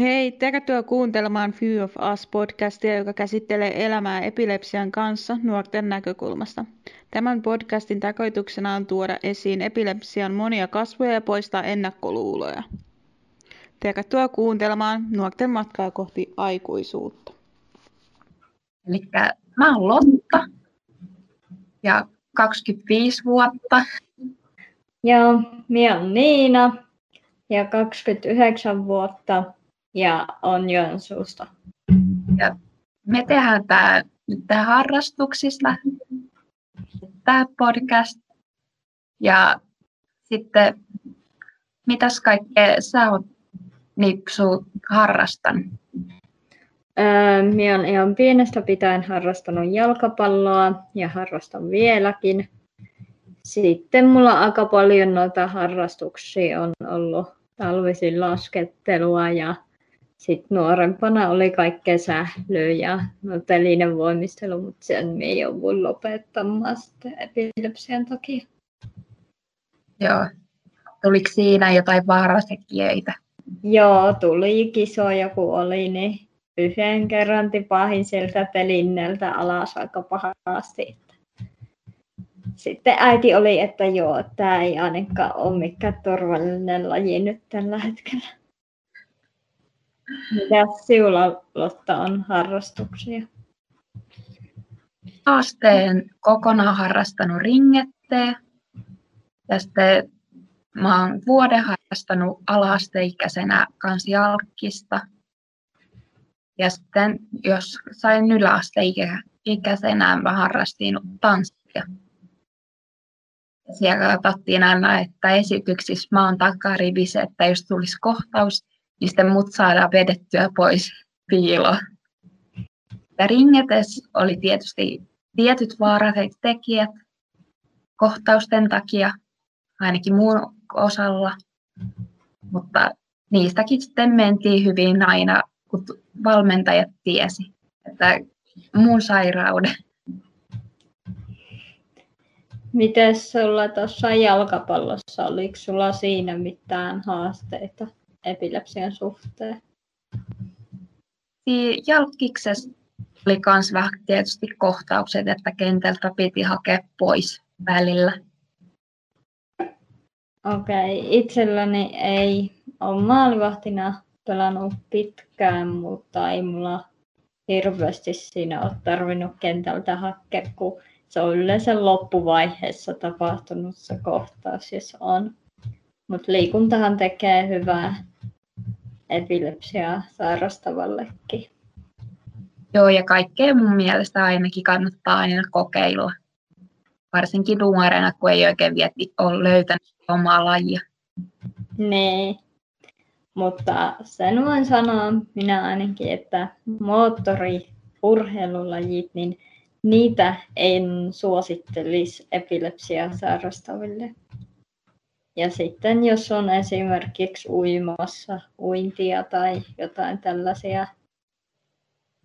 Hei, tervetuloa kuuntelemaan Few of Us podcastia, joka käsittelee elämää epilepsian kanssa nuorten näkökulmasta. Tämän podcastin tarkoituksena on tuoda esiin epilepsian monia kasvoja ja poistaa ennakkoluuloja. Tervetuloa kuuntelemaan nuorten matkaa kohti aikuisuutta. Eli mä oon Lotta ja 25 vuotta. Ja minä olen Niina ja 29 vuotta ja on Joensuusta. Ja me tehdään tämä nyt tää harrastuksista, tämä podcast. Ja sitten, mitäs kaikkea sä oot Nipsu harrastan? Öö, minä olen ihan pienestä pitäen harrastanut jalkapalloa ja harrastan vieläkin. Sitten mulla aika paljon noita harrastuksia on ollut talvisin laskettelua ja sitten nuorempana oli kaikkea sählyä ja telinen voimistelu, mutta sen me ei ollut lopettamaan sitten epilepsian takia. Joo. Tuliko siinä jotain vaaratekijöitä? Joo, tuli kisoja kun oli, niin yhden kerran tipahin sieltä telinneltä alas aika pahasti. Sitten äiti oli, että joo, tämä ei ainakaan ole mikään turvallinen laji nyt tällä hetkellä. Mitä sinulla Lotta on harrastuksia? Asteen kokonaan harrastanut ringetteä. Ja sitten mä oon vuoden harrastanut alasteikäisenä kans jalkista. Ja sitten jos sain yläasteikäisenä, mä harrastin tanssia. Siellä katsottiin aina, että esityksissä mä oon takarivissä, että jos tulisi kohtaus, niin sitten mut saadaan vedettyä pois piiloon. Ja ringetes oli tietysti tietyt vaaralliset tekijät kohtausten takia, ainakin muun osalla, mutta niistäkin sitten mentiin hyvin aina, kun valmentajat tiesi, että muun sairauden. Miten sulla tuossa jalkapallossa, oliko sulla siinä mitään haasteita? Epilepsian suhteen? Jalkiksessa oli myös vähän tietysti kohtaukset, että kentältä piti hakea pois välillä. Okei, okay. itselläni ei ole maalivahtina pelannut pitkään, mutta ei mulla hirveästi siinä ole tarvinnut kentältä hakea, kun se on yleensä loppuvaiheessa tapahtunut se kohtaus, jos on. Mutta liikuntahan tekee hyvää epilepsiaa sairastavallekin. Joo, ja kaikkea mun mielestä ainakin kannattaa aina kokeilla. Varsinkin nuorena, kun ei oikein vietti ole löytänyt omaa lajia. Niin, mutta sen voin sanoa minä ainakin, että moottoriurheilulajit, niin niitä en suosittelisi epilepsiaa sairastaville. Ja sitten jos on esimerkiksi uimassa uintia tai jotain tällaisia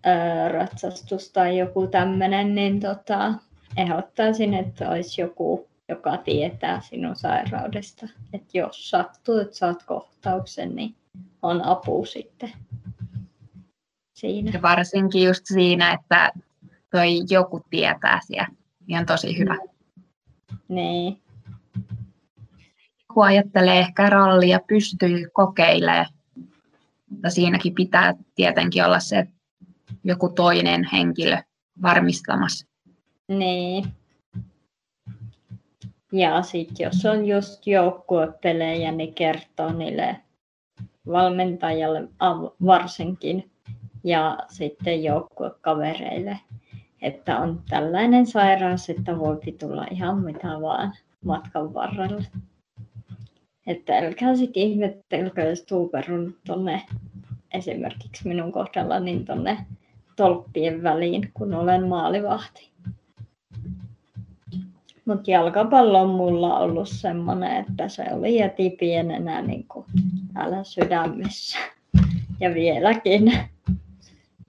ää, ratsastus tai joku tämmöinen, niin tota, ehdottaisin, että olisi joku, joka tietää sinun sairaudesta. Että jos sattuu, että saat kohtauksen, niin on apu sitten siinä. Ja varsinkin just siinä, että toi joku tietää siellä, niin on tosi hyvä. Niin kun ajattelee ehkä rallia, pystyy kokeilemaan, mutta siinäkin pitää tietenkin olla se joku toinen henkilö varmistamassa. Niin. Ja sitten jos on just joukkuepelejä, niin kertoo niille valmentajalle varsinkin ja sitten joukkuekavereille, että on tällainen sairaus, että voi tulla ihan mitä vaan matkan varrella. Että älkää sitten ihmettelkö, jos tuuperun tonne esimerkiksi minun kohdalla niin tonne tolppien väliin, kun olen maalivahti. Mutta jalkapallo on mulla ollut semmoinen, että se oli jäti pienenä niin kuin täällä sydämessä. Ja vieläkin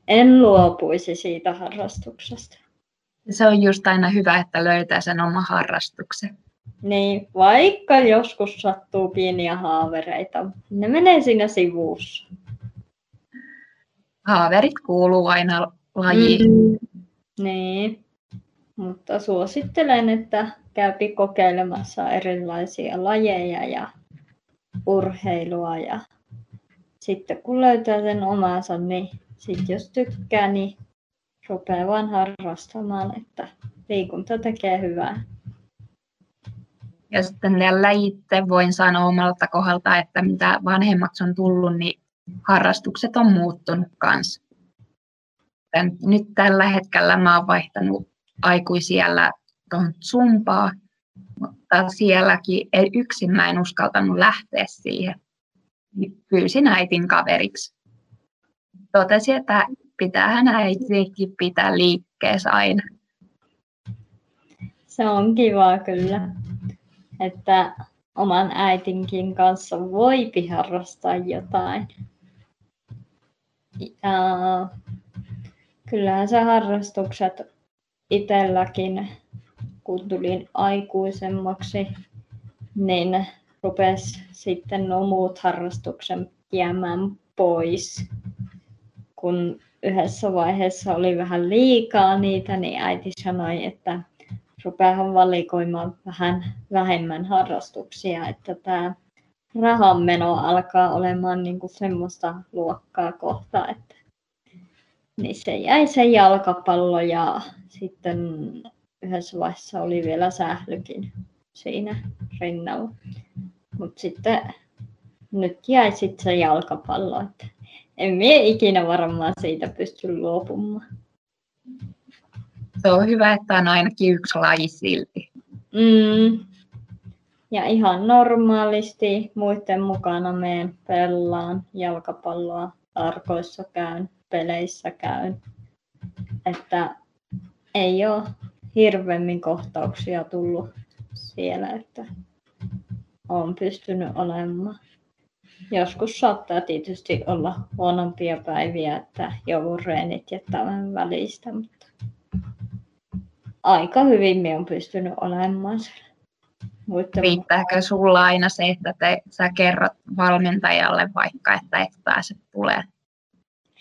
en luopuisi siitä harrastuksesta. Se on just aina hyvä, että löytää sen oma harrastuksen. Niin, vaikka joskus sattuu pieniä haavereita, ne menee siinä sivussa. haaverit kuuluu aina lajiin. Mm, niin, mutta suosittelen, että käypi kokeilemassa erilaisia lajeja ja urheilua ja sitten kun löytää sen omansa, niin sitten jos tykkää, niin rupeaa vaan harrastamaan, että liikunta tekee hyvää. Ja sitten tällä itse voin sanoa omalta kohdalta, että mitä vanhemmaksi on tullut, niin harrastukset on muuttunut kanssa. Nyt tällä hetkellä mä oon vaihtanut aikuisiellä tuohon zumpaa, mutta sielläkin ei yksin mä en uskaltanut lähteä siihen. Pyysin äitin kaveriksi. Totesin, että pitäähän äitikin pitää liikkeessä aina. Se on kiva kyllä, että oman äitinkin kanssa voi harrastaa jotain. Ja kyllähän se harrastukset itselläkin, kun tulin aikuisemmaksi, niin rupesi sitten nuo muut harrastuksen jäämään pois. Kun yhdessä vaiheessa oli vähän liikaa niitä, niin äiti sanoi, että rupeahan valikoimaan vähän vähemmän harrastuksia, että tämä rahanmeno alkaa olemaan niin kuin semmoista luokkaa kohta, että niin se jäi se jalkapallo ja sitten yhdessä vaiheessa oli vielä sählykin siinä rinnalla. Mutta sitten nyt jäi sitten se jalkapallo, että en mie ikinä varmaan siitä pysty luopumaan. Se on hyvä, että on ainakin yksi laji silti. Mm. Ja ihan normaalisti muiden mukana meen pelaan jalkapalloa, arkoissa käyn, peleissä käyn. Että ei ole hirveämmin kohtauksia tullut siellä, että olen pystynyt olemaan. Joskus saattaa tietysti olla huonompia päiviä, että joudun reenit jättämään välistä, mutta aika hyvin minä olen pystynyt olemaan siellä. Muiden Riittääkö sulla aina se, että te, sä kerrot valmentajalle vaikka, että et pääse tulee?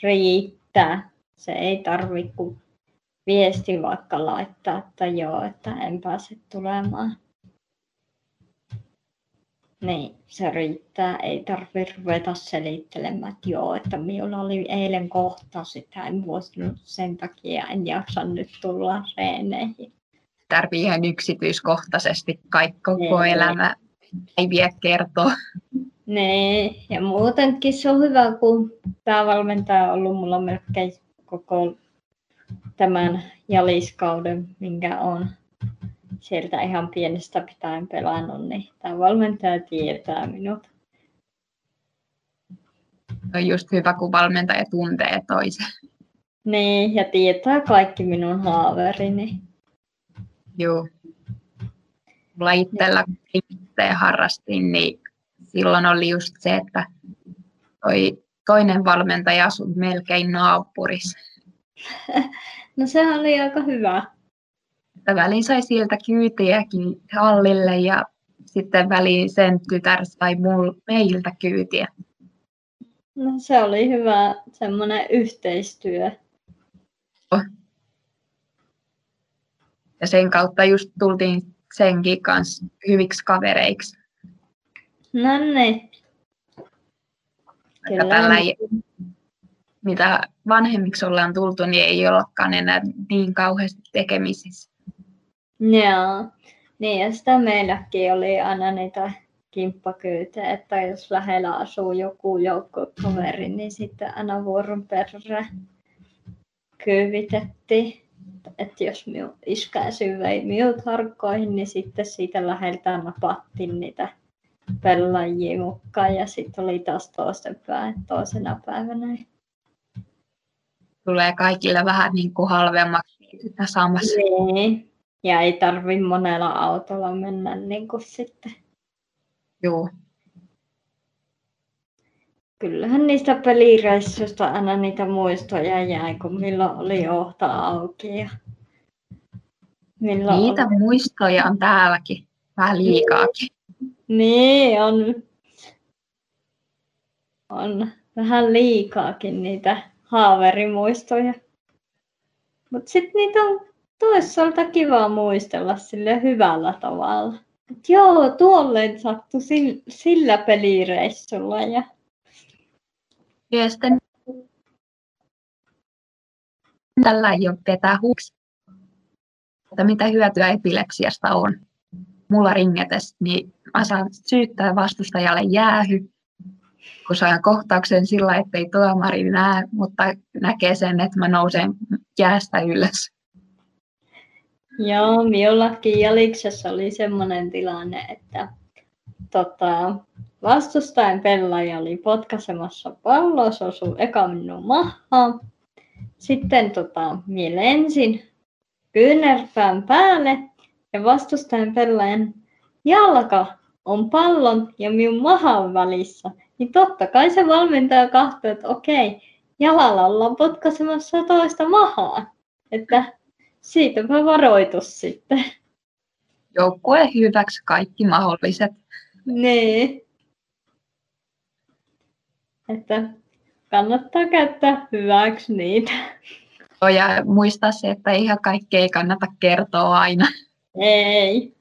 Riittää. Se ei tarvitse kuin viesti vaikka laittaa, että joo, että en pääse tulemaan. Niin, se riittää. Ei tarvitse ruveta selittelemään, että joo, että minulla oli eilen kohta sitä en vuosinut sen takia en jaksa nyt tulla reeneihin. Tarvii ihan yksityiskohtaisesti kaikki koko niin. elämä ei vie kertoa. Niin, ja muutenkin se on hyvä, kun päävalmentaja on ollut mulla melkein koko tämän jaliskauden, minkä on sieltä ihan pienestä pitäen pelannut, niin tämä valmentaja tietää minut. On just hyvä, kun valmentaja tuntee toisen. Niin, ja tietää kaikki minun haaverini. Joo. Mulla itsellä, kun itse harrastin, niin silloin oli just se, että toi toinen valmentaja asui melkein naapurissa. No sehän oli aika hyvä että väliin sai sieltä kyytiäkin hallille ja sitten väliin sen tytär sai mul, meiltä kyytiä. No se oli hyvä semmoinen yhteistyö. Ja sen kautta just tultiin senkin kanssa hyviksi kavereiksi. No niin. Kyllä. Tällä, mitä vanhemmiksi ollaan tultu, niin ei olekaan enää niin kauheasti tekemisissä. Joo. Niin, ja sitä meilläkin oli aina niitä kimppakyytejä, että jos lähellä asuu joku joukkotoveri, niin sitten aina vuoron perään kyyvitettiin. Että jos minun iskäisy vei minut harkkoihin, niin sitten siitä läheltä napattiin niitä pelaajia mukaan ja sitten oli taas toisenpäin, toisena päivänä. Tulee kaikille vähän niin kuin halvemmaksi samassa. Niin, ja ei tarvi monella autolla mennä niin kuin sitten. Joo. Kyllähän niistä pelireissuista aina niitä muistoja jäi, kun milloin oli ohta auki. Ja milloin niitä oli... muistoja on täälläkin vähän liikaakin. Niin, on, on vähän liikaakin niitä haaverimuistoja. Mutta sitten niitä on toisaalta kiva muistella sille hyvällä tavalla. Et joo, tuolleen sattui sillä pelireissulla. Ja... Ja sitten tällä ei ole vetää huksi, että mitä hyötyä epilepsiasta on. Mulla ringetes, niin mä saan syyttää vastustajalle jäähy, kun saan kohtauksen sillä, ettei tuomari näe, mutta näkee sen, että mä nousen jäästä ylös. Joo, minullakin Jaliksessa oli sellainen tilanne, että tota, vastustajan pelaaja oli potkaisemassa palloa, se osui eka minun mahaan. Sitten tota, minä lensin kyynärpään päälle ja vastustajan pelaajan jalka on pallon ja minun mahan välissä. Niin totta kai se valmentaja katsoi, että okei, jalalla ollaan potkaisemassa toista mahaa. Että siitäpä varoitus sitten. Joukkue hyväksi kaikki mahdolliset. Niin. Että kannattaa käyttää hyväksi niitä. Ja muistaa se, että ihan kaikkea ei kannata kertoa aina. Ei.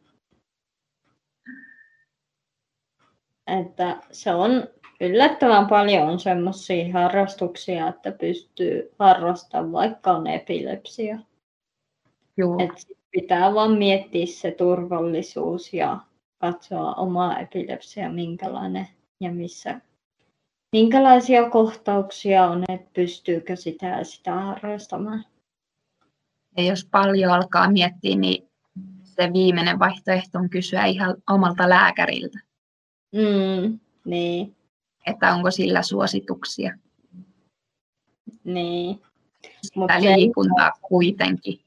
Että se on yllättävän paljon on semmoisia harrastuksia, että pystyy harrastamaan vaikka on epilepsia. Joo. Et pitää vaan miettiä se turvallisuus ja katsoa omaa epilepsia, minkälainen ja missä, minkälaisia kohtauksia on, että pystyykö sitä ja sitä harrastamaan. Ja jos paljon alkaa miettiä, niin se viimeinen vaihtoehto on kysyä ihan omalta lääkäriltä. Mm, niin. Että onko sillä suosituksia. Niin. Mutta liikuntaa kuitenkin.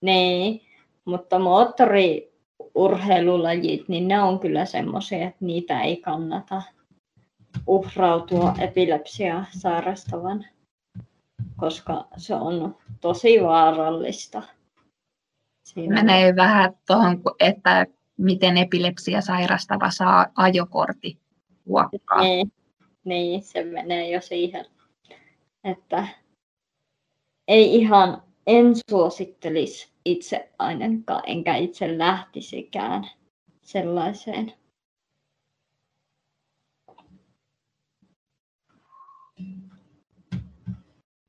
Niin, mutta moottoriurheilulajit, niin ne on kyllä semmoisia, että niitä ei kannata uhrautua epilepsia sairastavan, koska se on tosi vaarallista. Siinä Menee vähän tuohon, että miten epilepsia sairastava saa ajokortti luokkaa. Niin, niin, se menee jo siihen, että ei ihan en suosittelisi itse ainakaan, enkä itse lähtisikään sellaiseen.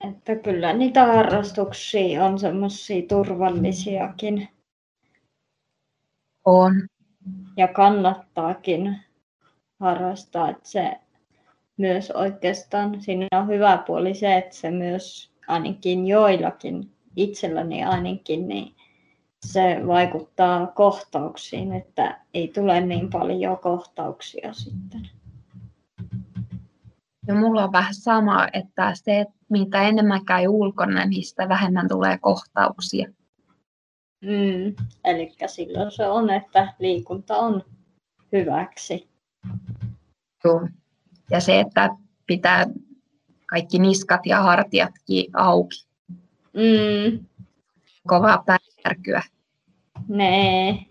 Että kyllä niitä harrastuksia on semmoisia turvallisiakin. On. Ja kannattaakin harrastaa, että se myös oikeastaan, siinä on hyvä puoli se, että se myös ainakin joillakin itselläni ainakin, niin se vaikuttaa kohtauksiin, että ei tule niin paljon kohtauksia sitten. Ja mulla on vähän sama, että se, mitä enemmän käy ulkona, niin sitä vähemmän tulee kohtauksia. Mm, eli silloin se on, että liikunta on hyväksi. Joo. Ja se, että pitää kaikki niskat ja hartiatkin auki. Mm. Kovaa pääkärkyä. Nee.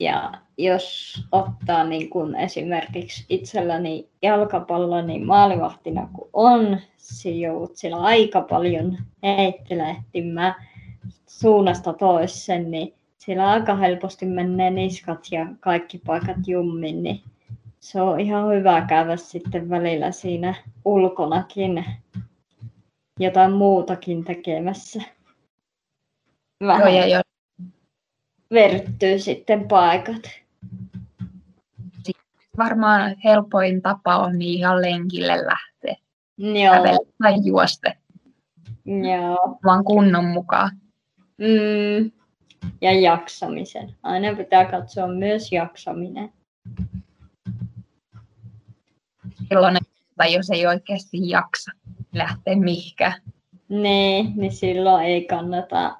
Ja jos ottaa niin kun esimerkiksi itselläni jalkapallo, niin maalivahtina kun on, se joudut siellä aika paljon heittelehtimään suunnasta toiseen, niin siellä aika helposti menee niskat ja kaikki paikat jummin, niin se on ihan hyvä käydä sitten välillä siinä ulkonakin jotain muutakin tekemässä. Vähän Joo, ja jo. verttyy sitten paikat. Varmaan helpoin tapa on niin ihan lenkille lähteä. Joo. tai juoste. Joo. Vaan kunnon mukaan. Mm. Ja jaksamisen. Aina pitää katsoa myös jaksaminen. Silloin, tai jos ei oikeasti jaksa lähteä mihinkään. Nee, niin silloin ei kannata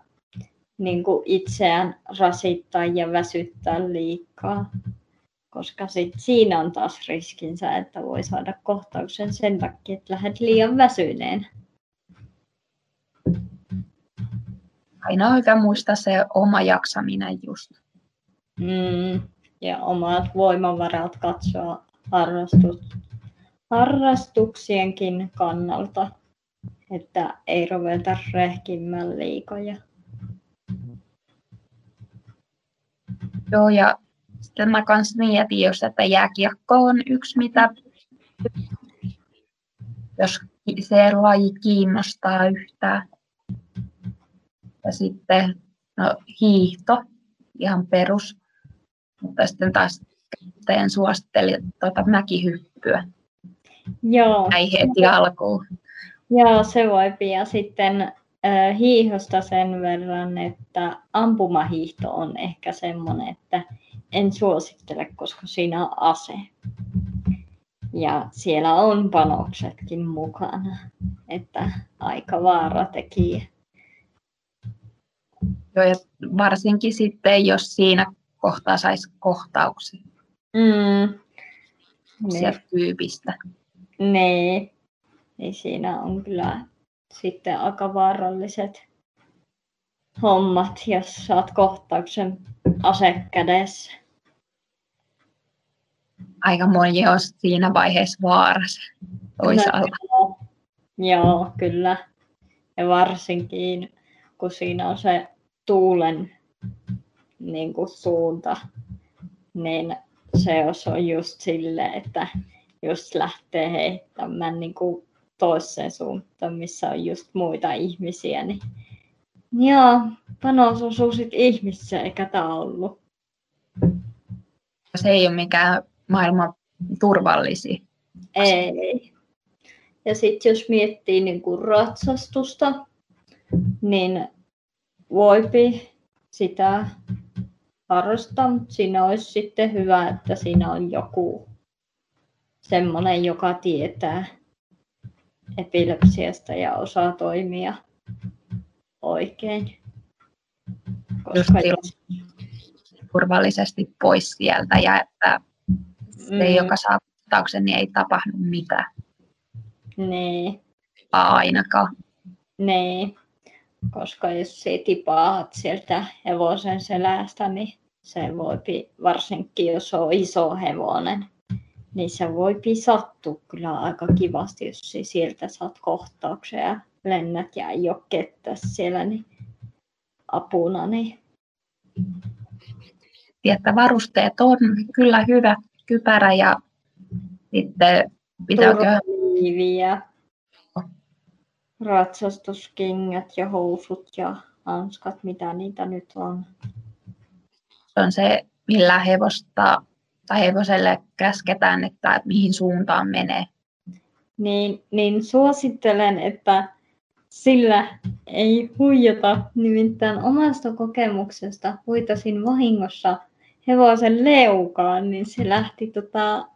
niin kuin itseään rasittaa ja väsyttää liikaa. Koska sit siinä on taas riskinsä, että voi saada kohtauksen sen takia, että lähdet liian väsyneen. Aina on hyvä muistaa se oma jaksaminen just. Mm, ja omat voimavarat katsoa harrastus, harrastuksienkin kannalta. että ei ruveta rehkimään liikoja. Joo, ja sitten mä kans mietin jos että jääkiekko on yksi, mitä jos se laji kiinnostaa yhtään. Ja sitten no, hiihto, ihan perus. Mutta sitten taas teidän suositteli tuota mäkihyppyä. Joo. Näin heti alkuun. Joo, se voi. Ja sitten äh, hiihosta sen verran, että ampumahiihto on ehkä semmoinen, että en suosittele, koska siinä on ase. Ja siellä on panoksetkin mukana, että aika vaaratekijä. Joo, ja varsinkin sitten, jos siinä kohtaa saisi kohtauksen Mm. sieltä kyypistä. Nee. Niin siinä on kyllä sitten aika vaaralliset hommat, jos saat kohtauksen ase kädessä. Aika moni on siinä vaiheessa vaarassa toisaalta. No, joo, kyllä. Ja varsinkin, kun siinä on se tuulen niin kuin suunta, niin se jos on just sille, että jos lähtee heittämään niin kuin toiseen suuntaan, missä on just muita ihmisiä, niin joo, panos osuu sit ihmisiä, eikä tämä ollut. Se ei ole mikään maailman turvallisi. Ei. Ja sitten jos miettii niin kuin ratsastusta, niin voipi sitä harrastaa, mutta siinä olisi sitten hyvä, että siinä on joku semmoinen, joka tietää epilepsiasta ja osaa toimia oikein. Just silloin turvallisesti pois sieltä ja että se, Mm. joka saa kohtauksen, niin ei tapahdu mitään niin, ainakaan. niin, koska jos se tipaahat sieltä hevosen selästä, niin se voi varsinkin jos on iso hevonen, niin se voi sattua kyllä aika kivasti, jos sieltä saat kohtauksen ja lennät ja ei ole kettä siellä niin apuna. Niin. Että varusteet on kyllä hyvä, kypärä ja sitten pitääkö Turvaliivi ja ratsastuskengät ja housut ja hanskat, mitä niitä nyt on. se on se, millä hevosta tai hevoselle käsketään, että mihin suuntaan menee. Niin, niin suosittelen, että sillä ei huijata. Nimittäin omasta kokemuksesta huitasin vahingossa hevosen leukaan, niin se lähti tota,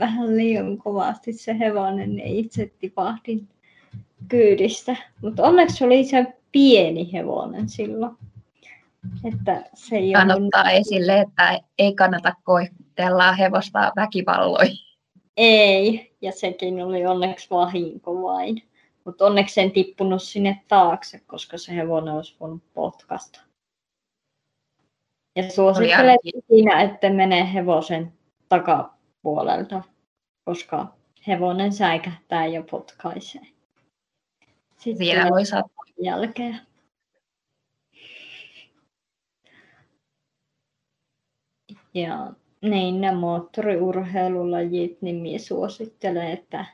vähän liian kovasti se hevonen ja itse tipahdin kyydistä. Mutta onneksi oli se pieni hevonen silloin. Että se ei ollut Kannattaa esille, että ei kannata koitella hevosta väkivalloin. Ei, ja sekin oli onneksi vahinko vain. Mutta onneksi en tippunut sinne taakse, koska se hevonen olisi voinut potkasta. Ja suosittelen siinä, että mene hevosen takapuolelta, koska hevonen säikähtää ja potkaisee. Sitten tulee voi sattua. jälkeen. Ja niin, nämä moottoriurheilulajit, niin minä suosittelen, että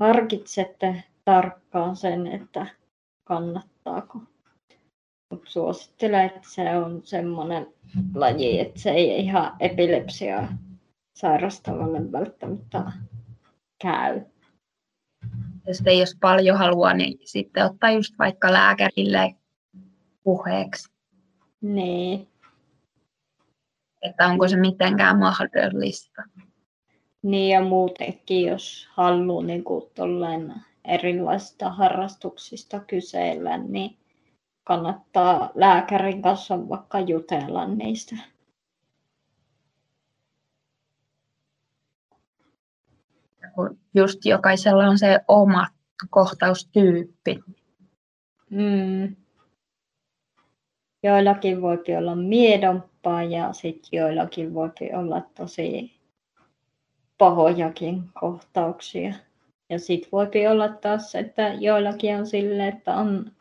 harkitsette tarkkaan sen, että kannattaako. Mutta suosittelen, että se on semmoinen laji, että se ei ihan epilepsiaa sairastavalle välttämättä käy. Ja sitten jos paljon haluaa, niin sitten ottaa just vaikka lääkärille puheeksi, Niin, että onko se mitenkään mahdollista. Niin ja muutenkin, jos haluaa niin erilaisista harrastuksista kysellä, niin kannattaa lääkärin kanssa vaikka jutella niistä. Just jokaisella on se oma kohtaustyyppi. Mm. Joillakin voi olla miedompaa ja sitten joillakin voi olla tosi pahojakin kohtauksia. Ja sitten voi olla taas, että joillakin on sille, että on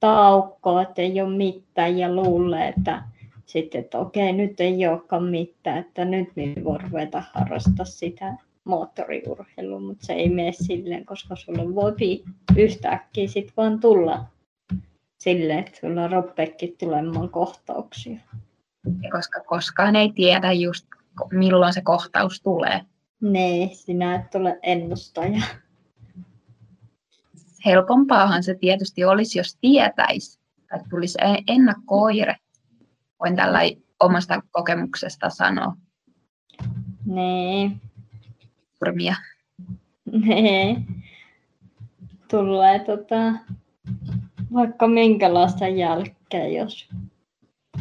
taukko, että ei ole mitään ja luulee, että sitten, että okei, nyt ei olekaan mitään, että nyt me voi ruveta harrastaa sitä moottoriurheilua, mutta se ei mene silleen, koska sulle voi yhtäkkiä sitten vaan tulla silleen, että sulla roppeekin tulemaan kohtauksia. Koska koskaan ei tiedä just milloin se kohtaus tulee. Nee, sinä et ole ennustaja. Helpompaahan se tietysti olisi, jos tietäisi, että tulisi ennakkooire. Voin tällä omasta kokemuksesta sanoa. Nee. Turmia. Nee. Tulee tota, vaikka minkälaista jälkeä, jos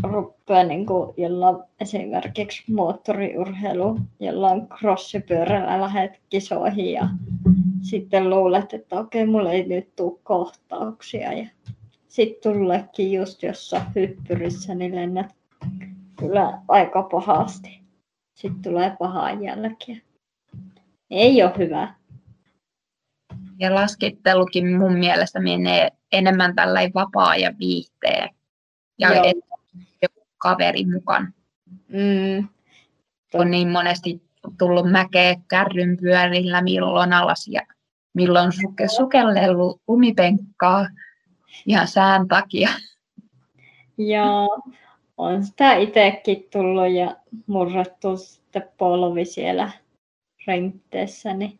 rupeaa niin kuin jollain esimerkiksi moottoriurheilu, jollain crossipyörällä lähdet kisoihin ja sitten luulet, että okei, okay, mulla ei nyt tule kohtauksia. Ja sitten tullekin just jossain hyppyrissä, niin lennät kyllä aika pahasti. Sitten tulee pahaa jälkeä. Ei ole hyvä. Ja laskittelukin mun mielestä menee enemmän tällainen vapaa ja viihteen. Ja Joo. Joku kaveri mukaan. Mm. On niin monesti tullut mäkeä kärryn pyörillä, milloin alas ja milloin suke, sukellellut lumipenkkaa ihan sään takia. Joo, on sitä itsekin tullut ja murrettu sitten polvi siellä rentteessä. Niin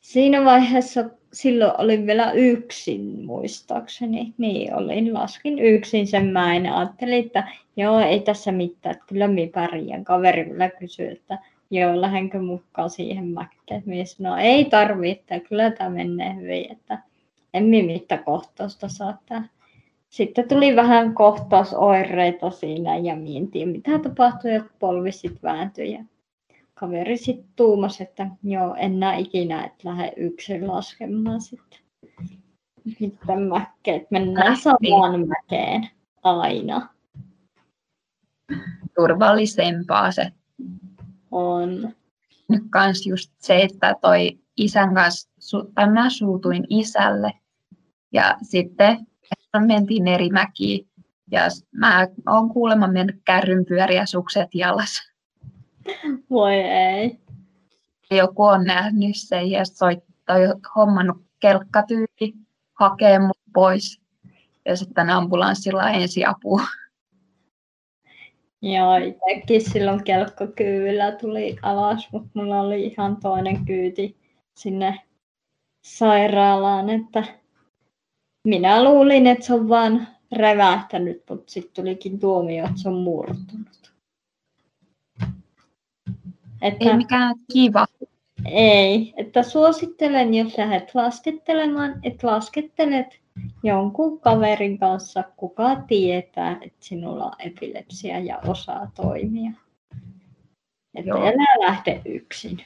siinä vaiheessa silloin olin vielä yksin muistaakseni. Niin olin, laskin yksin sen mäen. Ajattelin, että joo, ei tässä mitään, että kyllä minä pärjään. Kaveri vielä kysyi, että joo, lähdenkö mukaan siihen mäkkeen. Minä sanoin, ei tarvitse, kyllä tämä menee hyvin, että en minä mitään kohtausta saa tää. Sitten tuli vähän kohtausoireita siinä ja mietin, mitä tapahtui, ja polvi sitten vääntyi kaveri sitten tuumasi, että joo, en näe ikinä, että lähde yksin laskemaan sitten. Sitten mäkkeet, mennään samaan mäkeen aina. Turvallisempaa se on. Nyt kans just se, että toi isän kanssa, tai mä suutuin isälle ja sitten mentiin eri mäkiin ja mä oon kuulemma mennyt kärrynpyöriä sukset jalas. Voi ei. Joku on nähnyt sen ja soittaa, hommannut kelkkatyyli, hakee mut pois ja sitten ambulanssilla ensiapua. Joo, itsekin silloin kelkkakyydellä tuli alas, mutta mulla oli ihan toinen kyyti sinne sairaalaan, että minä luulin, että se on vaan revähtänyt, mutta sitten tulikin tuomio, että se on murtunut. Että, ei mikään kiva. Ei, että suosittelen, jos lähdet laskettelemaan, että laskettelet jonkun kaverin kanssa, kuka tietää, että sinulla on epilepsia ja osaa toimia. Että Joo. älä lähde yksin.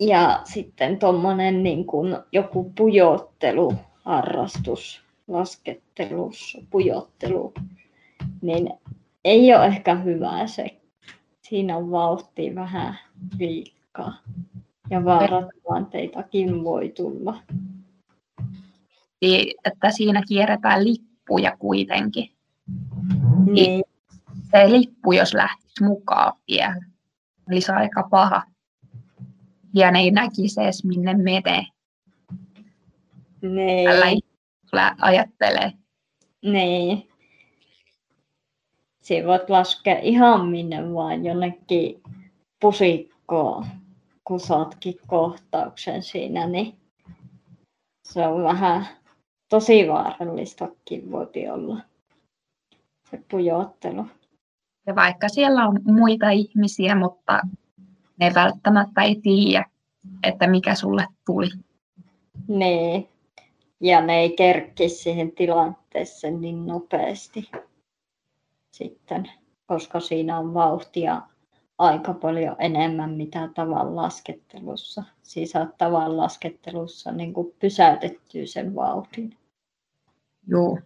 Ja sitten tuommoinen niin kuin joku pujotteluharrastus, laskettelussa, pujottelu, niin ei ole ehkä hyvä se. Siinä on vauhti vähän liikaa ja vaaratilanteitakin voi tulla. Että siinä kierretään lippuja kuitenkin. Niin. Se lippu, jos lähtisi mukaan vielä, olisi aika paha. Ja ne ei näkisi edes minne menee. Niin. Tällä ajattelee. Niin sinä voit laskea ihan minne vaan jonnekin pusikkoon, kun saatkin kohtauksen siinä, niin se on vähän tosi vaarallistakin voi olla se pujottelu. Ja vaikka siellä on muita ihmisiä, mutta ne välttämättä ei tiedä, että mikä sulle tuli. Niin, ja ne ei kerkki siihen tilanteeseen niin nopeasti sitten, koska siinä on vauhtia aika paljon enemmän mitä tavan laskettelussa. Siis tavan laskettelussa niin kuin pysäytettyy sen vauhdin. Joo.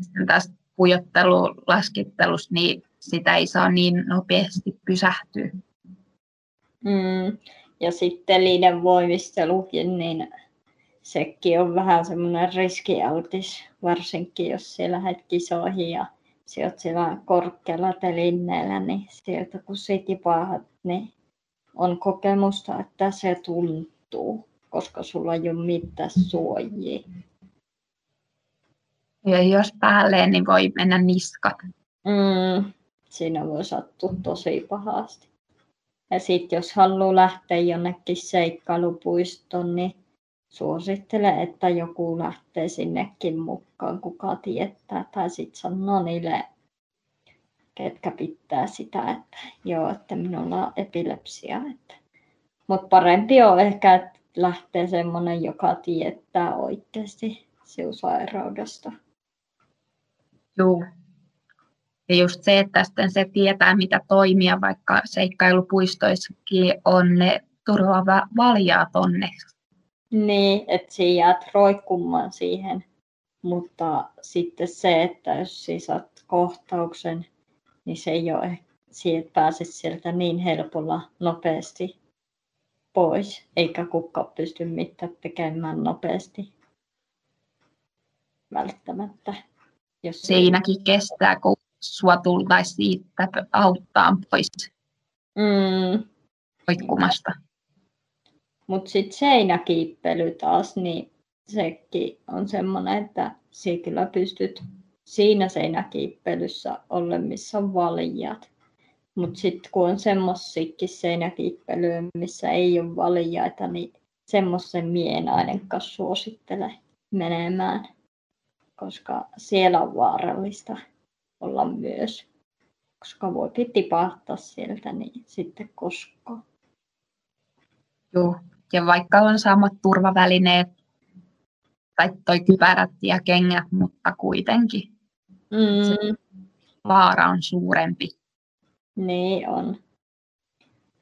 Sitten tästä pujottelu, laskettelusta, niin sitä ei saa niin nopeasti pysähtyä. Mm. Ja sitten liiden voimistelukin, niin sekin on vähän semmoinen riskialtis, varsinkin jos sä lähdet kisoihin ja sä oot siellä korkealla telinneellä, niin sieltä kun sä tipaahat, niin on kokemusta, että se tuntuu, koska sulla ei ole mitään suojia. Ja jos päälleen, niin voi mennä niskat. Mm, siinä voi sattua tosi pahasti. Ja sitten jos haluaa lähteä jonnekin seikkailupuistoon, niin suosittelen, että joku lähtee sinnekin mukaan, kuka tietää. Tai sitten sanoo niille, ketkä pitää sitä, että joo, että minulla on epilepsia. Että. Mutta parempi on ehkä, että lähtee semmoinen, joka tietää oikeasti siusairaudesta. Joo. Ja just se, että sitten se tietää, mitä toimia, vaikka seikkailupuistoissakin on ne turvaava valjaa tonne. Niin, että sinä jäät roikkumaan siihen. Mutta sitten se, että jos sinä saat kohtauksen, niin se ei ole, siitä pääse sieltä niin helpolla nopeasti pois, eikä kukaan pysty mitään tekemään nopeasti välttämättä. Jos Siinäkin kestää, kun sua tultaisi siitä auttaa pois mm. roikkumasta. Mutta sitten seinäkiippely taas, niin sekin on semmoinen, että sinä kyllä pystyt siinä seinäkiippelyssä olla, missä on valijat. Mutta sitten kun on semmoisikin seinäkiippelyä, missä ei ole valijaita, niin semmoisen mien ainakaan suosittele menemään, koska siellä on vaarallista olla myös, koska voi tipahtaa sieltä, niin sitten koska. Joo, ja vaikka on samat turvavälineet tai toi kypärät ja kengät, mutta kuitenkin mm. vaara on suurempi. Niin on.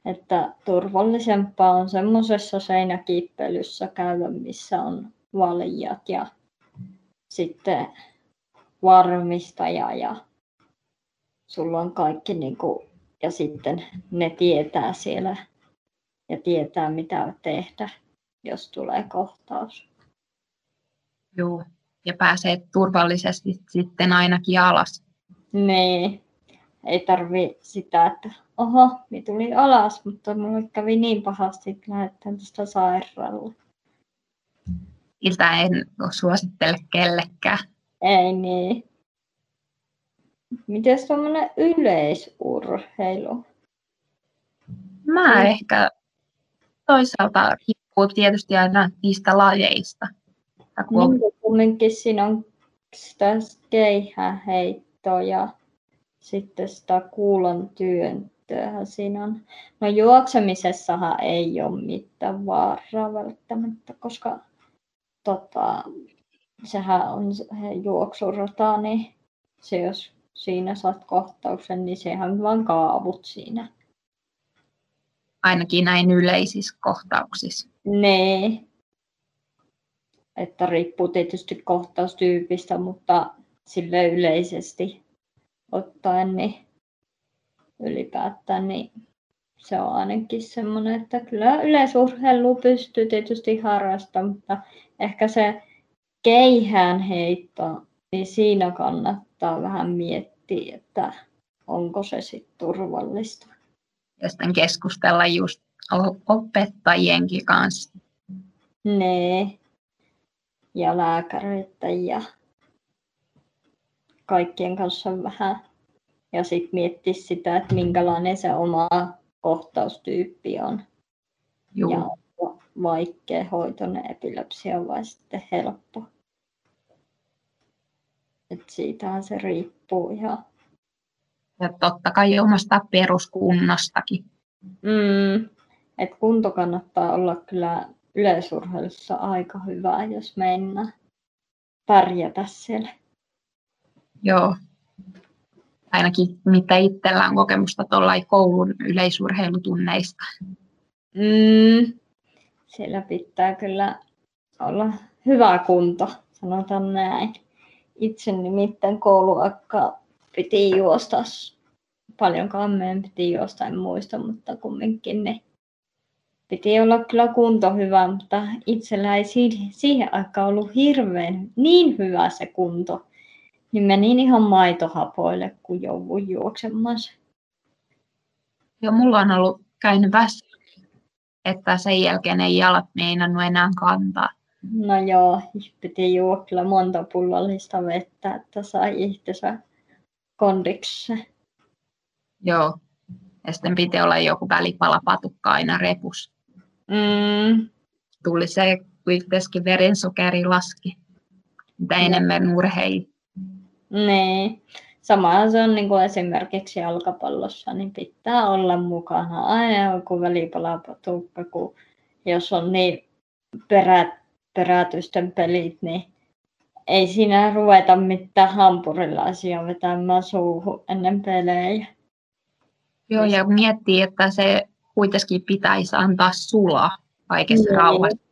Että turvallisempaa on semmoisessa seinäkiippelyssä käydä, missä on valijat ja sitten varmistaja ja sulla on kaikki niin kuin, ja sitten ne tietää siellä ja tietää mitä tehdä, jos tulee kohtaus. Joo, ja pääsee turvallisesti sitten ainakin alas. Niin, ei tarvi sitä, että oho, minä tuli alas, mutta minulle kävi niin pahasti, että lähdetään tästä sairaalle. Iltä en suosittele kellekään. Ei niin. Miten tuommoinen yleisurheilu? Mä mm. ehkä toisaalta riippuu tietysti aina niistä lajeista. Niin, kumminkin siinä on sitä keihäheittoa ja sitten sitä kuulan työntöä siinä on. No juoksemisessahan ei ole mitään vaaraa välttämättä, koska tota, sehän on juoksurata, niin se jos siinä saat kohtauksen, niin sehän vaan kaavut siinä. Ainakin näin yleisissä kohtauksissa. Nee. Että riippuu tietysti kohtaustyypistä, mutta sille yleisesti ottaen niin ylipäätään niin se on ainakin semmoinen, että kyllä yleisurheilu pystyy tietysti harrastamaan, mutta ehkä se keihään heitto, niin siinä kannattaa vähän miettiä, että onko se sitten turvallista. Sitten keskustella just opettajienkin kanssa. Ne. Ja lääkäreitä ja kaikkien kanssa vähän. Ja sitten miettiä sitä, että minkälainen se oma kohtaustyyppi on. Joo. Ja vaikea hoitoinen epilepsia vai sitten helppo. Et siitähän se riippuu ihan. Ja totta kai omasta peruskunnastakin. Mm, et kunto kannattaa olla kyllä yleisurheilussa aika hyvä, jos mennään pärjätä siellä. Joo. Ainakin mitä itsellä on kokemusta tuolla koulun yleisurheilutunneista. Mm, siellä pitää kyllä olla hyvä kunto, sanotaan näin. Itse nimittäin kouluakka piti juosta paljonkaan meidän piti jostain muista, mutta kumminkin ne piti olla kyllä kunto hyvä, mutta itsellä ei siihen aikaan ollut hirveän niin hyvä se kunto. Niin menin ihan maitohapoille, kun jouduin juoksemassa. Joo, mulla on ollut käynyt väsy, että sen jälkeen ei jalat meinannut enää kantaa. No joo, piti juoda kyllä monta pullollista vettä, että sai itsensä kondiksi. Joo, ja sitten piti olla joku välipalapatukka aina repus. Mm. Tuli se, kuitenkin verensokeri laski, mitä enemmän urhei. Niin. Samahan se on niin kuin esimerkiksi jalkapallossa, niin pitää olla mukana aina joku välipalapatukka, kun jos on niin perät, perätysten pelit, niin ei siinä ruveta mitään hampurilaisia vetämään suuhun ennen pelejä. Joo, ja miettii, että se kuitenkin pitäisi antaa sulaa kaikessa niin. rauhassa.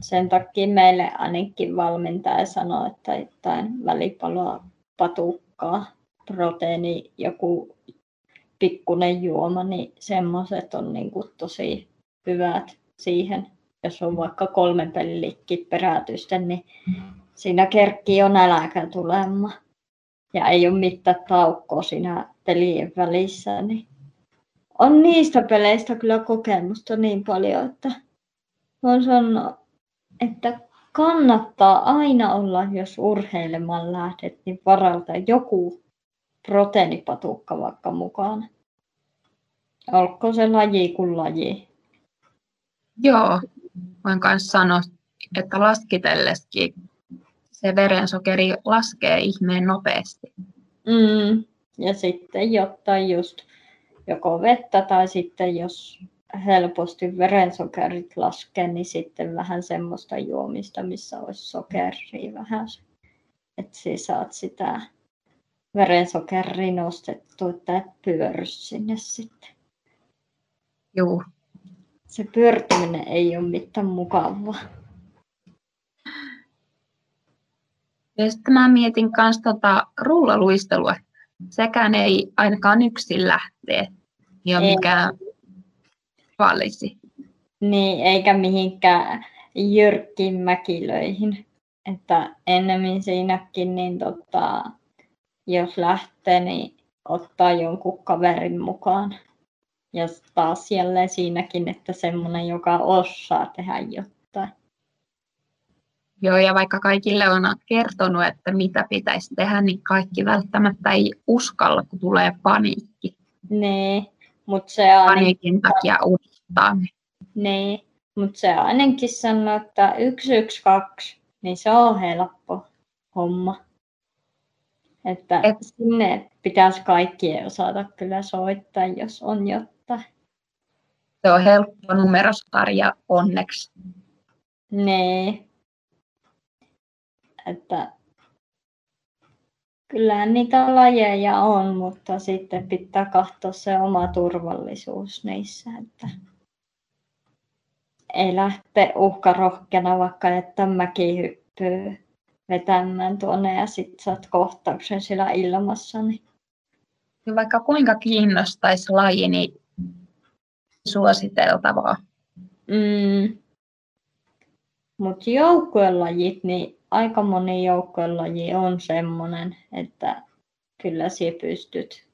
Sen takia meille ainakin valmentaja sanoi, että jotain välipaloa patukkaa, proteiini, joku pikkunen juoma, niin semmoiset on niin kuin tosi hyvät siihen. Jos on vaikka kolmen pellikki perätysten, niin siinä kerkkii jo nälkä tulemaan. Ja ei ole mitään taukkoa siinä pelien välissä, niin on niistä peleistä kyllä kokemusta niin paljon, että on sanoa, että kannattaa aina olla, jos urheilemaan lähdet, niin varalta joku proteiinipatukka vaikka mukana. Olko se laji kuin laji? Joo, voin myös sanoa, että laskitelleskin se verensokeri laskee ihmeen nopeasti. Mm. Ja sitten jotta just joko vettä tai sitten jos helposti verensokerit laskee, niin sitten vähän semmoista juomista, missä olisi sokeria vähän. Että siis saat sitä verensokeria nostettua, että et pyöry sinne sitten. Joo. Se pyörtyminen ei ole mitään mukavaa. Ja sitten mä mietin myös tota rullaluistelua. Sekään ei ainakaan yksin lähtee. Ja mikään valisi. Niin, eikä mihinkään jyrkkiin mäkilöihin. Että ennemmin siinäkin, niin tota, jos lähtee, niin ottaa jonkun kaverin mukaan. Ja taas jälleen siinäkin, että semmoinen, joka osaa tehdä jotain. Joo, ja vaikka kaikille on kertonut, että mitä pitäisi tehdä, niin kaikki välttämättä ei uskalla, kun tulee paniikki. Niin, mutta se ainakin... Paniikin takia uudestaan. Niin, mutta se ainakin sanoo, että 112, niin se on helppo homma. Että Et... sinne pitäisi kaikkien osata kyllä soittaa, jos on jotain. Se on helppo numerosarja onneksi. Niin. Että Kyllähän niitä lajeja on, mutta sitten pitää katsoa se oma turvallisuus niissä. Että ei lähte uhkarohkeana vaikka, että mäki hyppyy vetämään tuonne ja sitten saat kohtauksen sillä ilmassa. Niin... Ja vaikka kuinka kiinnostaisi laji, niin suositeltavaa. Mm. Mutta joukkuelajit, niin aika moni joukkuelaji on semmoinen, että kyllä sinä pystyt,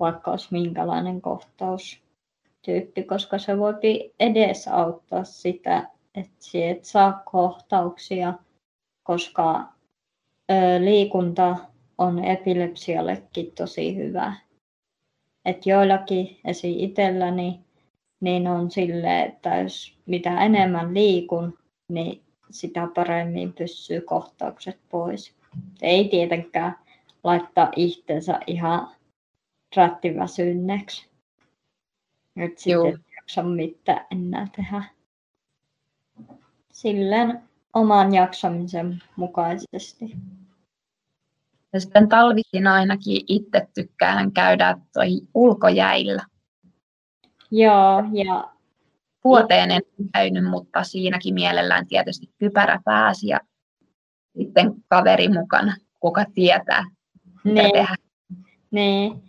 vaikka olisi minkälainen kohtaustyyppi, koska se voi edesauttaa sitä, että sinä et saa kohtauksia, koska ö, liikunta on epilepsiallekin tosi hyvä. Et joillakin, esi itselläni, niin on sille, että jos mitä enemmän liikun, niin sitä paremmin pysyy kohtaukset pois. Ei tietenkään laittaa itsensä ihan rattiväsynneeksi. Nyt sitten ei jaksa mitään enää tehdä. Silleen oman jaksamisen mukaisesti. Ja sitten talvisin ainakin itse tykkään käydä toi ulkojäillä. Joo, ja vuoteen en käynyt, mutta siinäkin mielellään tietysti kypärä pääsi ja sitten kaveri mukana, kuka tietää, mitä niin. tehdä. Niin.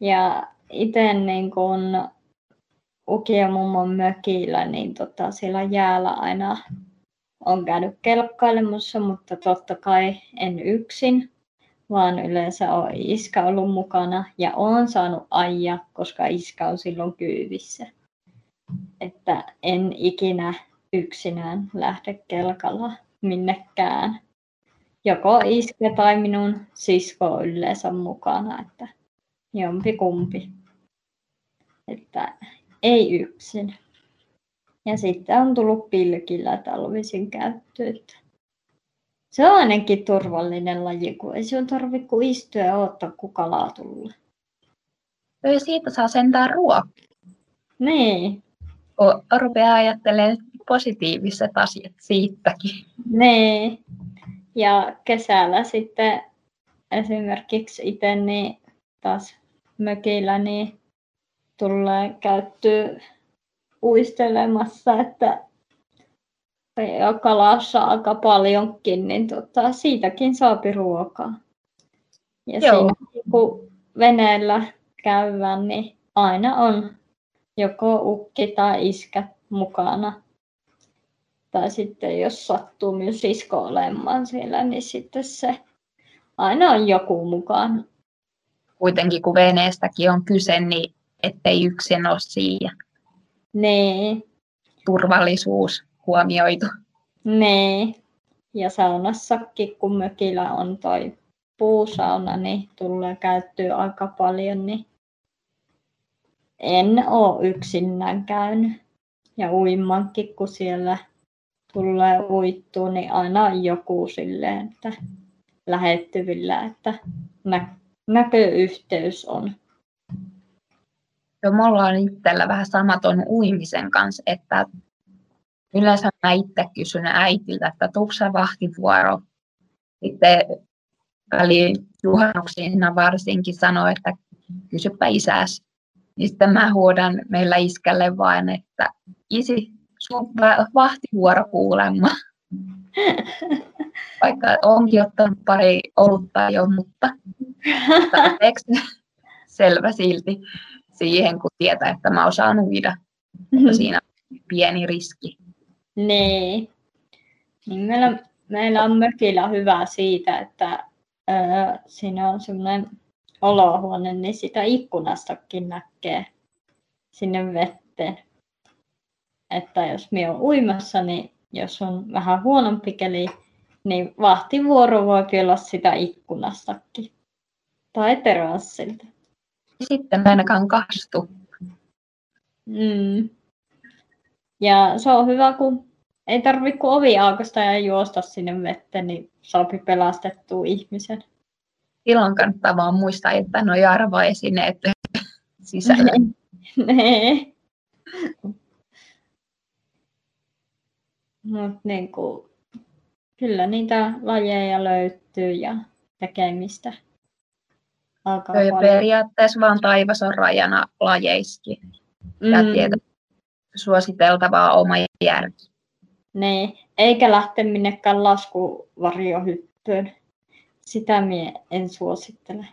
Ja itse niin kun Ukia mummon mökillä, niin tota, siellä jäällä aina on käynyt kelkkailemassa, mutta totta kai en yksin, vaan yleensä on iskä ollut mukana ja on saanut ajaa, koska iskä on silloin kyyvissä. Että en ikinä yksinään lähde kelkalla minnekään. Joko iskä tai minun sisko on yleensä mukana, että jompi kumpi. Että ei yksin. Ja sitten on tullut pilkillä talvisin käyttöön. Se on ainakin turvallinen laji, kun ei sinun tarvitse kuin istua ja odottaa, kun kalaa tulee. Ja siitä saa sentään ruokaa. Niin. Kun rupeaa ajattelemaan positiiviset asiat siitäkin. Niin. Ja kesällä sitten esimerkiksi itse niin taas mökillä niin tulee käyttöön uistelemassa, että ja kalassa aika paljonkin, niin tota, siitäkin saapi ruokaa. Ja Joo. siinä kun veneellä käydään, niin aina on joko ukki tai iskä mukana. Tai sitten jos sattuu myös sisko olemaan siellä, niin sitten se aina on joku mukana. Kuitenkin kun veneestäkin on kyse, niin ettei yksin ole siinä. Nee. Turvallisuus huomioitu. Nee. Ja saunassakin, kun mökillä on toi puusauna, niin tulee käyttöä aika paljon, niin en ole yksinään käynyt. Ja uimankin, kun siellä tulee uittua, niin aina on joku silleen, että lähettyvillä, että nä- näköyhteys on. Joo, mulla on itsellä vähän samaton uimisen kanssa, että yleensä mä itse kysyn äitiltä, että tuuksa vahtivuoro. Sitten väliin juhannuksina varsinkin sanoo, että kysypä isäs. Niin sitten mä huodan meillä iskälle vain, että isi, sun vahtivuoro kuulemma. Vaikka onkin ottanut pari olutta jo, mutta selvä silti siihen, kun tietää, että mä osaan uida. Mm-hmm. Siinä on pieni riski. Niin. niin meillä, meillä on mökillä hyvä siitä, että öö, siinä on semmoinen olohuone, niin sitä ikkunastakin näkee sinne vetteen. Että jos minä olen uimassa, niin jos on vähän huonompi keli, niin vahtivuoro voi olla sitä ikkunastakin. Tai teranssilta sitten ainakaan kastu. Mm. Ja se on hyvä, kun ei tarvitse kuin ovi aukosta ja juosta sinne vettä, niin saapi pelastettua ihmisen. Silloin kannattaa vaan muistaa, että no arvoesineet sisällä. Nee. Mut niin kuin, kyllä niitä lajeja löytyy ja tekemistä alkaa Joo, ja periaatteessa vaan taivas on rajana lajeiskin. Mm. Ja tietysti suositeltavaa oma järki. Niin, eikä lähteä minnekään laskuvarjohyppyyn. Sitä mie en suosittele.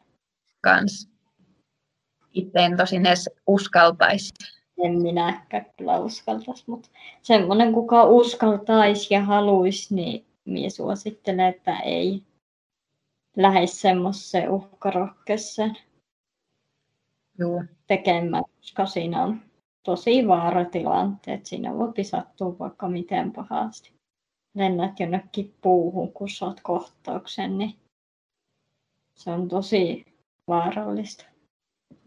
Kans. Itse en tosin edes uskaltaisi. En minäkään kyllä uskaltaisi, mutta semmoinen kuka uskaltaisi ja haluaisi, niin minä suosittelen, että ei lähes semmoiseen uhkarohkeeseen tekemään, koska siinä on tosi vaaratilanteet. Siinä voi sattua vaikka miten pahasti. Lennät jonnekin puuhun, kun saat kohtauksen, niin se on tosi vaarallista.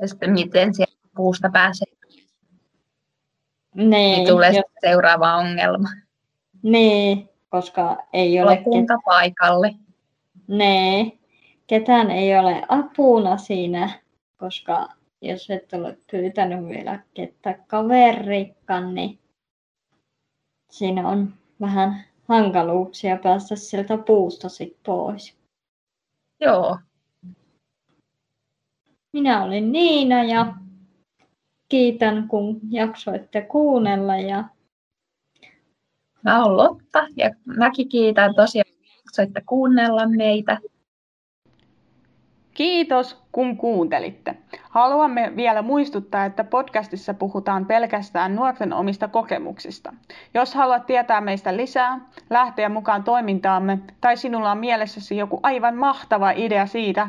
Ja sitten miten siellä puusta pääsee? Niin, niin tulee jos... seuraava ongelma. Niin, koska ei ole... Lopulta paikalle. Nee, ketään ei ole apuna siinä, koska jos et ole pyytänyt vielä kettä kaverikkaan, niin siinä on vähän hankaluuksia päästä sieltä puusta sit pois. Joo. Minä olin Niina ja kiitän kun jaksoitte kuunnella. Ja... Mä olen Lotta ja mäkin kiitän tosiaan, jaksoitte kuunnella meitä. Kiitos, kun kuuntelitte. Haluamme vielä muistuttaa, että podcastissa puhutaan pelkästään nuorten omista kokemuksista. Jos haluat tietää meistä lisää, lähteä mukaan toimintaamme tai sinulla on mielessäsi joku aivan mahtava idea siitä,